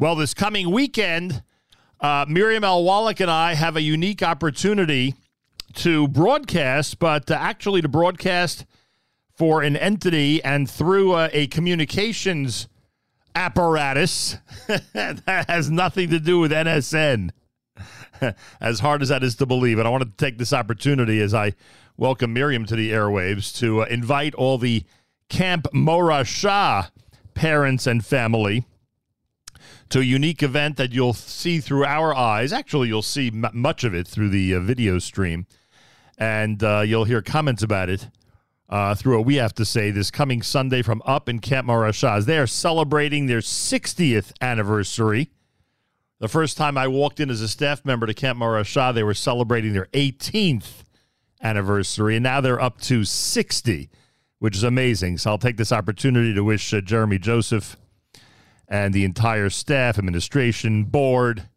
Well, this coming weekend, uh, Miriam L. Wallach and I have a unique opportunity to broadcast, but uh, actually to broadcast for an entity and through uh, a communications apparatus that has nothing to do with NSN. as hard as that is to believe. And I want to take this opportunity as I welcome Miriam to the airwaves to uh, invite all the Camp Morasha parents and family to a unique event that you'll see through our eyes. Actually, you'll see m- much of it through the uh, video stream, and uh, you'll hear comments about it uh, through what we have to say this coming Sunday from Up in Camp Morasha. They are celebrating their 60th anniversary. The first time I walked in as a staff member to Camp Morasha, they were celebrating their 18th anniversary, and now they're up to 60, which is amazing. So I'll take this opportunity to wish uh, Jeremy Joseph and the entire staff, administration, board,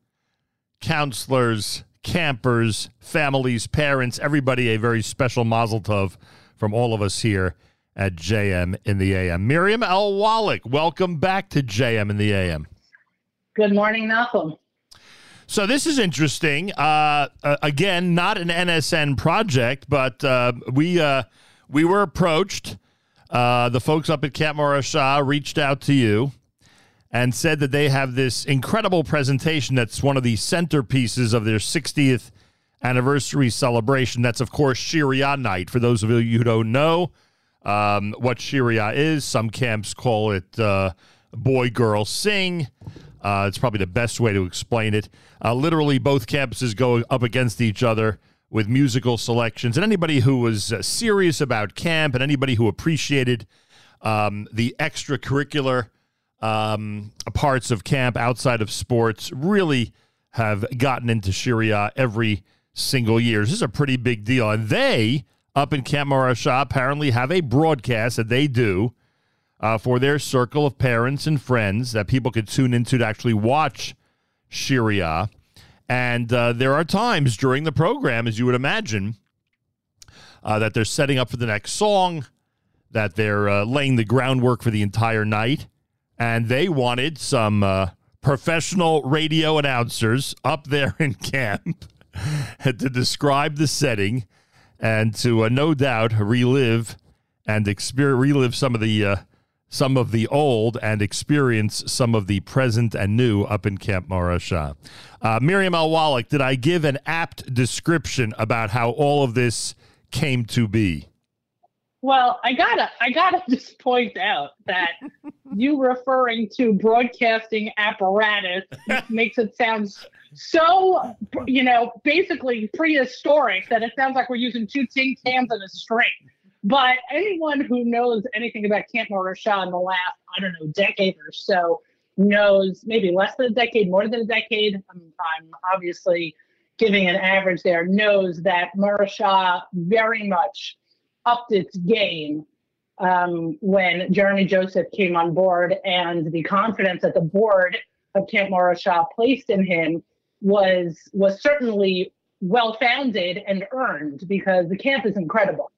counselors, campers, families, parents, everybody a very special mazel tov from all of us here at JM in the AM. Miriam L. Wallach, welcome back to JM in the AM. Good morning, Nachum. So this is interesting. Uh, uh, again, not an NSN project, but uh, we uh, we were approached. Uh, the folks up at Camp Morasha reached out to you and said that they have this incredible presentation that's one of the centerpieces of their 60th anniversary celebration. That's, of course, Shiria Night. For those of you who don't know um, what Shiria is, some camps call it uh, Boy Girl Sing. Uh, it's probably the best way to explain it. Uh, literally, both campuses go up against each other with musical selections. And anybody who was uh, serious about camp and anybody who appreciated um, the extracurricular um, parts of camp outside of sports really have gotten into Shiria every single year. This is a pretty big deal. And they, up in Camp Morasha, apparently have a broadcast that they do uh, for their circle of parents and friends that people could tune into to actually watch Shiria. And uh, there are times during the program, as you would imagine, uh, that they're setting up for the next song, that they're uh, laying the groundwork for the entire night and they wanted some uh, professional radio announcers up there in camp to describe the setting and to uh, no doubt relive and experience relive some of the uh, some of the old and experience some of the present and new up in Camp Morasha. Uh, Miriam L. Wallach, did I give an apt description about how all of this came to be? Well, I gotta, I gotta just point out that you referring to broadcasting apparatus makes it sound so, you know, basically prehistoric that it sounds like we're using two tin cans and a string. But anyone who knows anything about Camp Morasha in the last, I don't know, decade or so knows maybe less than a decade, more than a decade. I'm, I'm obviously giving an average there, knows that Morasha very much upped its game um, when Jeremy Joseph came on board, and the confidence that the board of Camp Morasha placed in him was was certainly well founded and earned because the camp is incredible.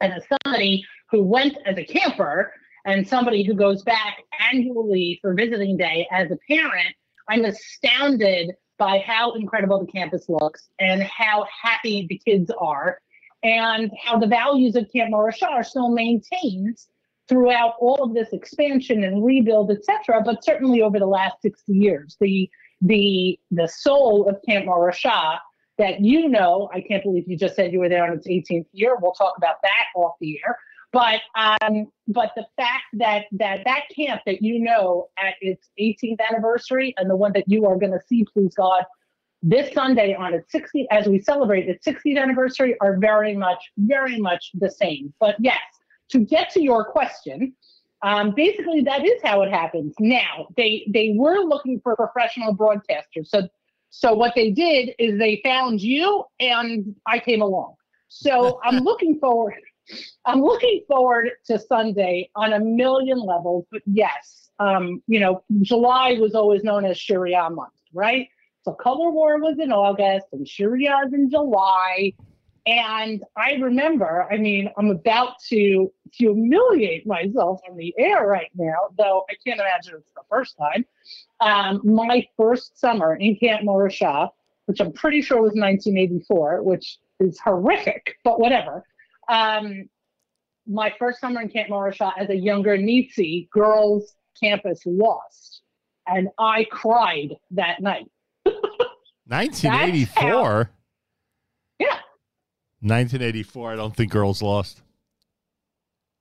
And as somebody who went as a camper and somebody who goes back annually for visiting day as a parent, I'm astounded by how incredible the campus looks and how happy the kids are and how the values of Camp Morasha are still maintained throughout all of this expansion and rebuild, et cetera, but certainly over the last 60 years. The the the soul of Camp Morasha that you know, I can't believe you just said you were there on its 18th year. We'll talk about that off the air. But um, but the fact that that that camp that you know at its 18th anniversary and the one that you are going to see, please God, this Sunday on its 60th, as we celebrate its 60th anniversary, are very much, very much the same. But yes, to get to your question, um, basically that is how it happens. Now they they were looking for professional broadcasters, so so what they did is they found you, and I came along. So I'm looking forward. I'm looking forward to Sunday on a million levels. But yes, um, you know, July was always known as Shiria month, right? So Color War was in August and Shiria's in July. And I remember, I mean, I'm about to humiliate myself on the air right now, though I can't imagine it's the first time. Um, my first summer in Camp Morasha, which I'm pretty sure was 1984, which is horrific, but whatever. Um, my first summer in Camp Morasha as a younger Nitsi, girls campus lost. And I cried that night. 1984? Yeah. 1984. I don't think girls lost.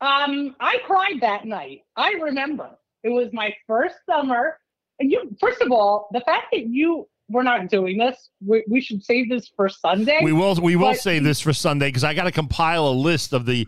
Um, I cried that night. I remember. It was my first summer. And you, first of all, the fact that you we're not doing this. We, we should save this for Sunday. We will. We will save this for Sunday because I got to compile a list of the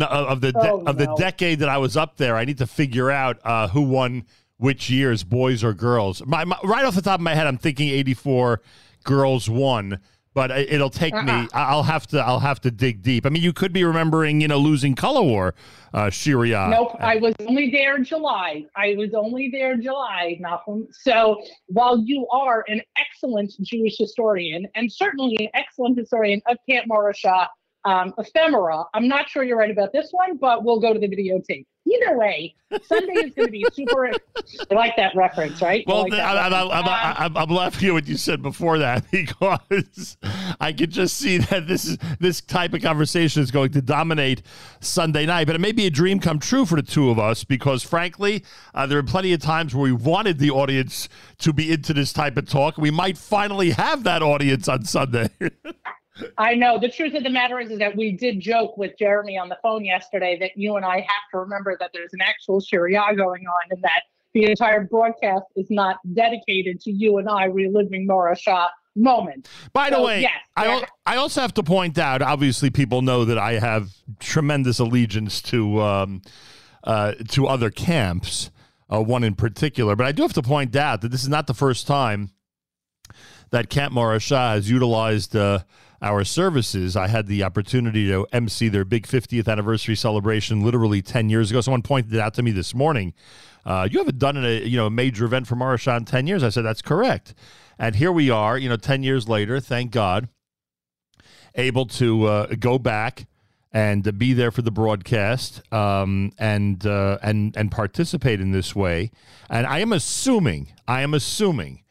of the de- oh, of the decade that I was up there. I need to figure out uh, who won which years, boys or girls. My, my, right off the top of my head, I'm thinking '84 girls won but it'll take uh-huh. me. I'll have to. I'll have to dig deep. I mean, you could be remembering, you know, losing color war, uh, Shiria. Nope, I was only there in July. I was only there in July, Nachum. So while you are an excellent Jewish historian and certainly an excellent historian of Camp Morasha, um, ephemera. I'm not sure you're right about this one, but we'll go to the videotape. Either way, Sunday is going to be super. I like that reference, right? Well, like I, am um, laughing at what you said before that because I could just see that this is this type of conversation is going to dominate Sunday night. But it may be a dream come true for the two of us because, frankly, uh, there are plenty of times where we wanted the audience to be into this type of talk. We might finally have that audience on Sunday. I know. The truth of the matter is, is that we did joke with Jeremy on the phone yesterday that you and I have to remember that there's an actual Shiria going on and that the entire broadcast is not dedicated to you and I reliving Morasha moment. By the way, yes, I, I also have to point out, obviously, people know that I have tremendous allegiance to um, uh, to other camps, uh, one in particular. But I do have to point out that this is not the first time that Camp Morasha has utilized. Uh, our services. I had the opportunity to MC their big 50th anniversary celebration literally 10 years ago. Someone pointed it out to me this morning. Uh, you haven't done a you know a major event for Morasha in 10 years. I said that's correct. And here we are, you know, 10 years later, thank God, able to uh, go back and uh, be there for the broadcast um, and uh, and and participate in this way. And I am assuming, I am assuming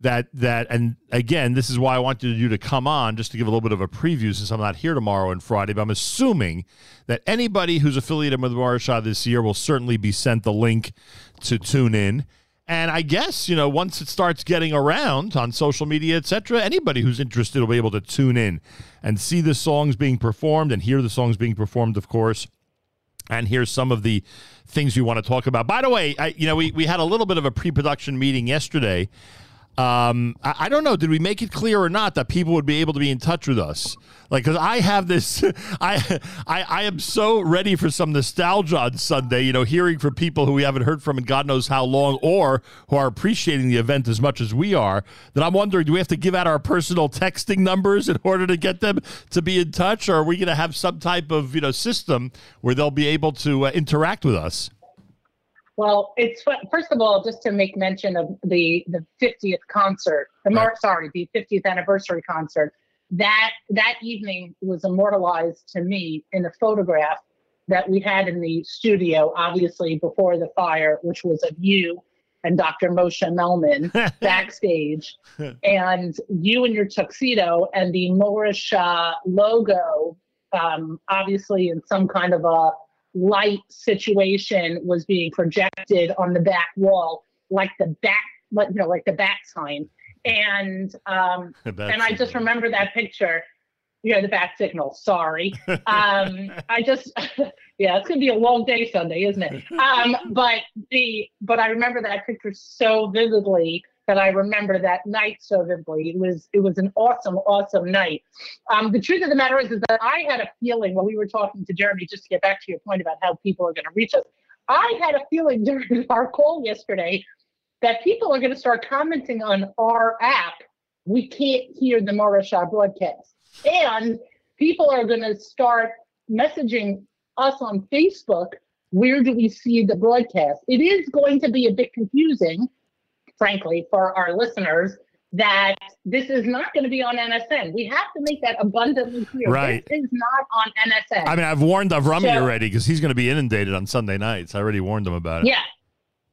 that that and again this is why i wanted you to come on just to give a little bit of a preview since i'm not here tomorrow and friday but i'm assuming that anybody who's affiliated with Morasha this year will certainly be sent the link to tune in and i guess you know once it starts getting around on social media etc anybody who's interested will be able to tune in and see the songs being performed and hear the songs being performed of course and here's some of the things we want to talk about. By the way, I, you know, we, we had a little bit of a pre-production meeting yesterday um, I, I, don't know. Did we make it clear or not that people would be able to be in touch with us? Like, because I have this, I, I, I am so ready for some nostalgia on Sunday. You know, hearing from people who we haven't heard from in God knows how long, or who are appreciating the event as much as we are. That I'm wondering, do we have to give out our personal texting numbers in order to get them to be in touch, or are we going to have some type of you know system where they'll be able to uh, interact with us? Well, it's first of all just to make mention of the the 50th concert, the right. sorry, the 50th anniversary concert. That that evening was immortalized to me in a photograph that we had in the studio, obviously before the fire, which was of you and Dr. Moshe Melman backstage, and you in your tuxedo and the Morasha logo, um, obviously in some kind of a light situation was being projected on the back wall, like the back, like you know, like the back sign. And um, and I just remember that picture. Yeah, the back signal. Sorry. Um, I just, yeah, it's gonna be a long day Sunday, isn't it? Um, but the, but I remember that picture so vividly that I remember that night so vividly. It was it was an awesome, awesome night. Um, the truth of the matter is, is that I had a feeling when we were talking to Jeremy, just to get back to your point about how people are going to reach us. I had a feeling during our call yesterday that people are going to start commenting on our app. We can't hear the Morasha broadcast, and people are going to start messaging us on Facebook. Where do we see the broadcast? It is going to be a bit confusing frankly, for our listeners that this is not going to be on NSN. We have to make that abundantly clear. Right. This is not on NSN. I mean, I've warned Avrami So- already because he's going to be inundated on Sunday nights. I already warned him about it. Yeah.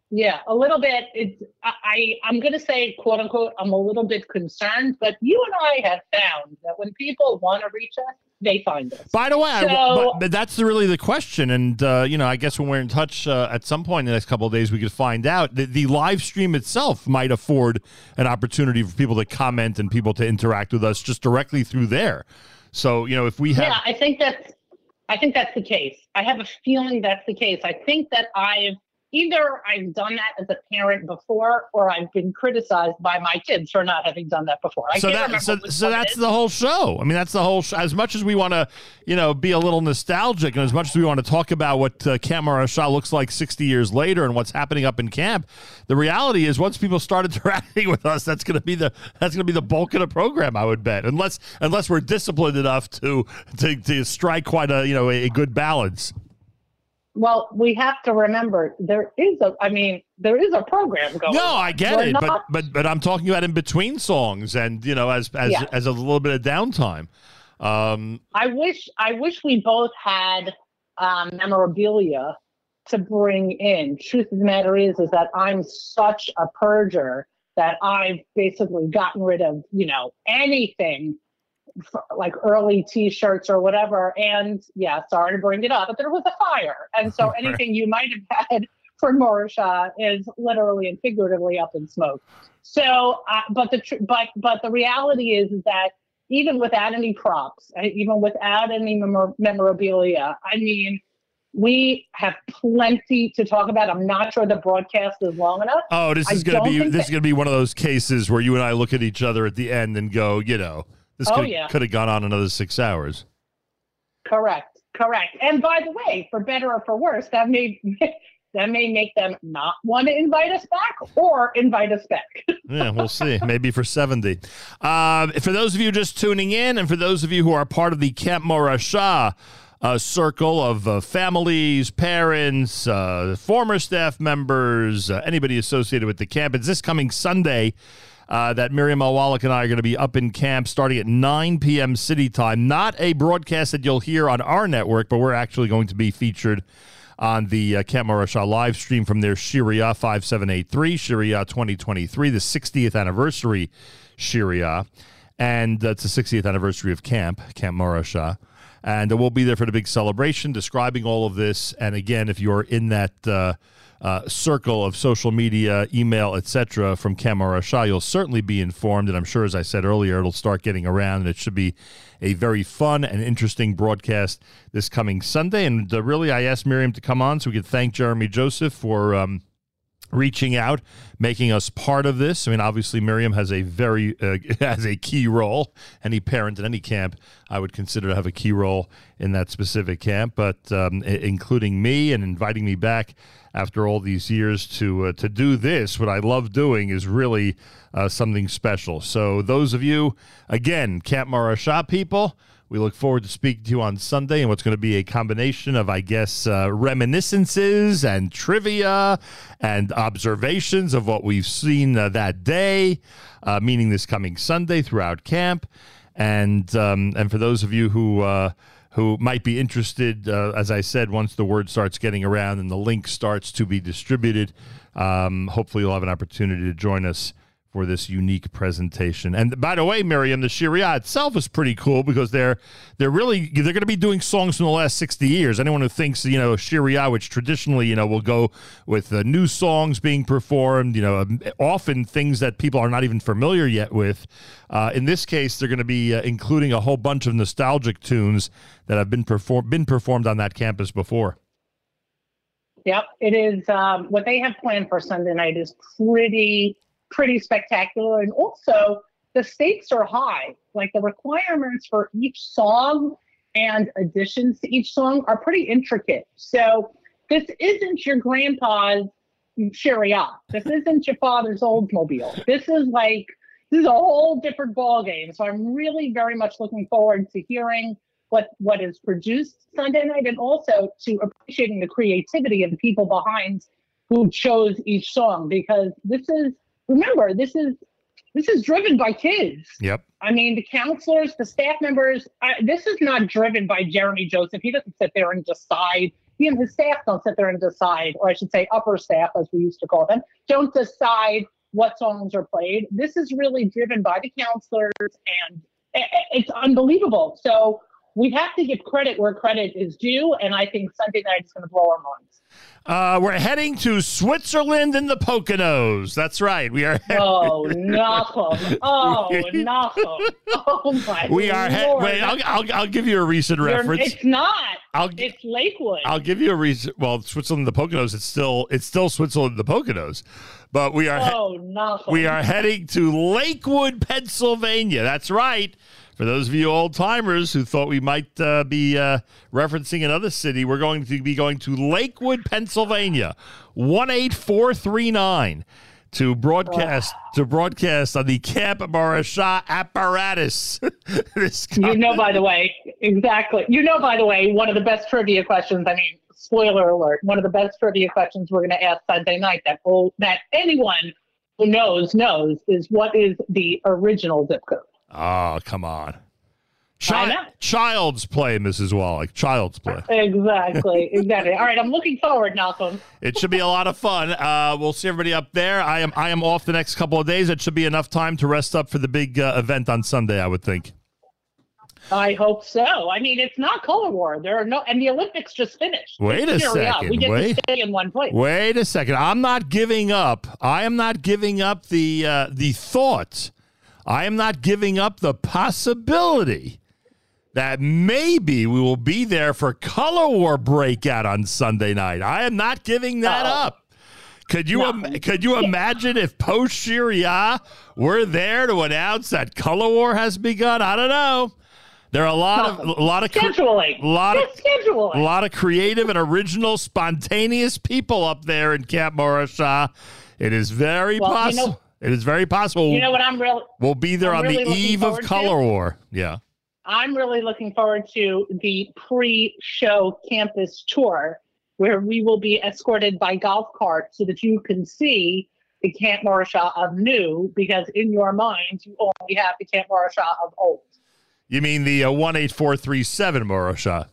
Yeah, a little bit. It's I, I I'm gonna say quote unquote. I'm a little bit concerned, but you and I have found that when people want to reach us, they find us. By the way, I- So- but, but that's the, really the question, and uh, you know, I guess when we're in touch uh, at some point in the next couple of days, we could find out. The, the live stream itself might afford an opportunity for people to comment and people to interact with us just directly through there. So, you know, if we have, Yeah, I think that's I think that's the case. I have a feeling that's the case. I think that I've either I've done that as a parent before, or I've been criticized by my kids for not having done that before. I so that so, so that's the whole show. I mean, that's the whole. Sh- as much as we want to, you know, be a little nostalgic, and as much as we want to talk about what uh, Camp Morasha looks like 60 years later and what's happening up in camp, the reality is once people start interacting with us, that's going to be the that's going to be the bulk of the program. I would bet, unless unless we're disciplined enough to to, to strike quite a you know a, a good balance. Well, we have to remember there is a. I mean, there is a program going. No. I get We're it, but not- but but I'm talking about in between songs and you know as as Yeah. as a little bit of downtime. Um, I wish I wish we both had um, memorabilia to bring in. Truth of the matter is, is that I'm such a purger that I've basically gotten rid of, you know, anything like early T-shirts or whatever. And yeah, sorry to bring it up, but there was a fire, and so anything you might have had for Morasha is literally and figuratively up in smoke. So, uh, but the tr- but but the reality is, that even without any props, uh, even without any memor- memorabilia, I mean, we have plenty to talk about. I'm not sure the broadcast is long enough. Oh, this is going to be this is going to be one of those cases where you and I look at each other at the end and go, you know, this Oh, could yeah. could have gone on another six hours. Correct, correct. And by the way, for better or for worse, that may that may make them not want to invite us back or invite us back. Yeah, we'll see. Maybe for seventy. Uh, for those of you just tuning in, and for those of you who are part of the Camp Morasha uh, circle of uh, families, parents, uh, former staff members, uh, anybody associated with the camp, it's this coming Sunday. Uh, that Miriam L. Wallach and I are going to be up in camp starting at 9 p.m. City time. Not a broadcast that you'll hear on our network, but we're actually going to be featured on the uh, Camp Morasha live stream from their Shiria 5783, Shiria 2023, the 60th anniversary Shiria. And it's the 60th anniversary of camp, Camp Morasha. And we'll be there for the big celebration, describing all of this. And again, if you're in that uh, uh, circle of social media, email, etc., from Camp Morasha, you'll certainly be informed. And I'm sure, as I said earlier, it'll start getting around, and it should be a very fun and interesting broadcast this coming Sunday. And uh, really, I asked Miriam to come on so we could thank Jeremy Joseph for. Um, reaching out, making us part of this. I mean, obviously, Miriam has a very uh, has a key role. Any parent in any camp, I would consider to have a key role in that specific camp. But um, including me and inviting me back after all these years to uh, to do this, what I love doing is really uh, something special. So those of you, again, Camp Morasha people. We look forward to speaking to you on Sunday and what's going to be a combination of, I guess, uh, reminiscences and trivia and observations of what we've seen uh, that day, uh, meaning this coming Sunday throughout camp. And um, and for those of you who uh, who might be interested, uh, as I said, once the word starts getting around and the link starts to be distributed, um, hopefully you'll have an opportunity to join us for this unique presentation. And by the way, Miriam, the Shiria itself is pretty cool because they're they're really they're going to be doing songs from the last sixty years. Anyone who thinks you know Shiria, which traditionally you know will go with uh, new songs being performed, you know, um, often things that people are not even familiar yet with. Uh, in this case, they're going to be uh, including a whole bunch of nostalgic tunes that have been performed been performed on that campus before. Yep, it is. Um, what they have planned for Sunday night is pretty, pretty spectacular, and also the stakes are high. Like the requirements for each song and additions to each song are pretty intricate. So this isn't your grandpa's Shiria. Ah. This isn't your father's Oldsmobile. This is like this is a whole different ballgame. So I'm really very much looking forward to hearing what what is produced Sunday night, and also to appreciating the creativity of the people behind who chose each song because this is remember this is this is driven by kids. Yep. I mean, the counselors, the staff members. I, this is not driven by Jeremy Joseph. He doesn't sit there and decide. He and his staff don't sit there and decide, or I should say, upper staff, as we used to call them, don't decide what songs are played. This is really driven by the counselors, and eh, eh, it's unbelievable. So we have to give credit where credit is due, and I think Sunday night is going to blow our minds. Uh, we're heading to Switzerland and the Poconos. That's right. We are. oh, knuckle. Oh, knuckle. Oh my. We are. He- wait, I'll, I'll, I'll give you a recent You're, reference. It's not. I'll, it's Lakewood. I'll give you a reason. Well, Switzerland, and the Poconos. It's still it's still Switzerland, and the Poconos, but we are. oh, knuckle. We are heading to Lakewood, Pennsylvania. That's right. For those of you old timers who thought we might uh, be uh, referencing another city, we're going to be going to Lakewood, Pennsylvania, one eight four three nine, to broadcast to broadcast on the Camp Morasha apparatus. you know, by the way, exactly. You know, by the way, one of the best trivia questions. I mean, spoiler alert. One of the best trivia questions we're going to ask Sunday night that oh, that anyone who knows knows is what is the original zip code. Oh, come on. child's play, Mrs. Wallach. Child's play. Exactly. Exactly. All right. I'm looking forward, Nachum. It should be a lot of fun. Uh, we'll see everybody up there. I am I am off the next couple of days. It should be enough time to rest up for the big uh, event on Sunday. I would think. I hope so. I mean, it's not color war. There are no, and the Olympics just finished. Wait a second. We get wait, stay in one place. Wait a second. I'm not giving up. I am not giving up the uh, the thought I am not giving up the possibility that maybe we will be there for Color War breakout on Sunday night. I am not giving that oh. up. Could you no. Im- could you imagine if post Shiria were there to announce that Color War has begun? I don't know. There are a lot of a lot of scheduling, a lot of scheduling. a lot of creative and original, spontaneous people up there in Camp Morasha. It is very well, possible. You know, it is very possible. You know what? I'm real. We'll be there I'm on really the eve of Color to? War. Yeah. I'm really looking forward to the pre-show campus tour, where we will be escorted by golf carts so that you can see the Camp Morasha of new, because in your mind you only have the Camp Morasha of old. You mean the uh, one eight four three seven Morasha?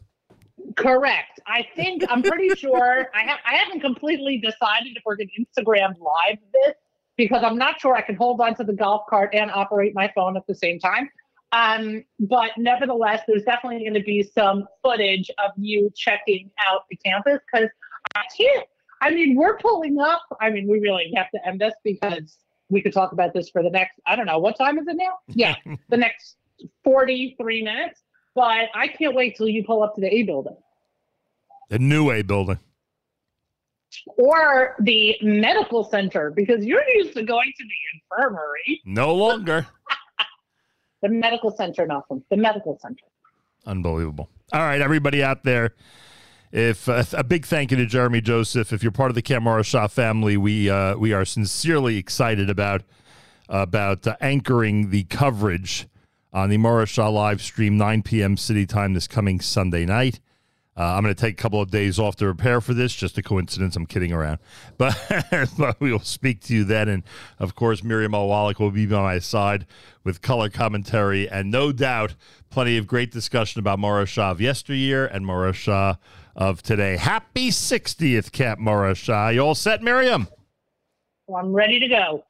Correct. I think I'm pretty sure. I have. I haven't completely decided if we're going to Instagram live this because I'm not sure I can hold on to the golf cart and operate my phone at the same time. Um, but nevertheless, there's definitely going to be some footage of you checking out the campus because I can't. I mean, we're pulling up. I mean, we really have to end this because we could talk about this for the next, I don't know, what time is it now? Yeah, the next 43 minutes. But I can't wait till you pull up to the A building. The new A building or the medical center because you're used to going to the infirmary. No longer. the medical center, nothing. The medical center. Unbelievable. All right, everybody out there. If uh, a big thank you to Jeremy Joseph. If you're part of the Camp Morasha family, we uh, we are sincerely excited about about uh, anchoring the coverage on the Morasha live stream 9 p.m. City time this coming Sunday night. Uh, I'm going to take a couple of days off to prepare for this. Just a coincidence. I'm kidding around. But, but we will speak to you then. And of course, Miriam Wallach will be by my side with color commentary and no doubt plenty of great discussion about Morasha of yesteryear and Morasha of today. Happy 60th, Camp Morasha. You all set, Miriam? Well, I'm ready to go.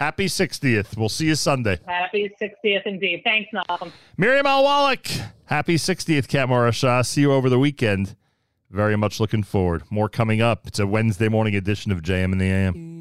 Happy 60th. We'll see you Sunday. Happy 60th indeed. Thanks, Nachum. Miriam. Wallach. Happy 60th, Camp Morasha. See you over the weekend. Very much looking forward. More coming up. It's a Wednesday morning edition of JM in the AM.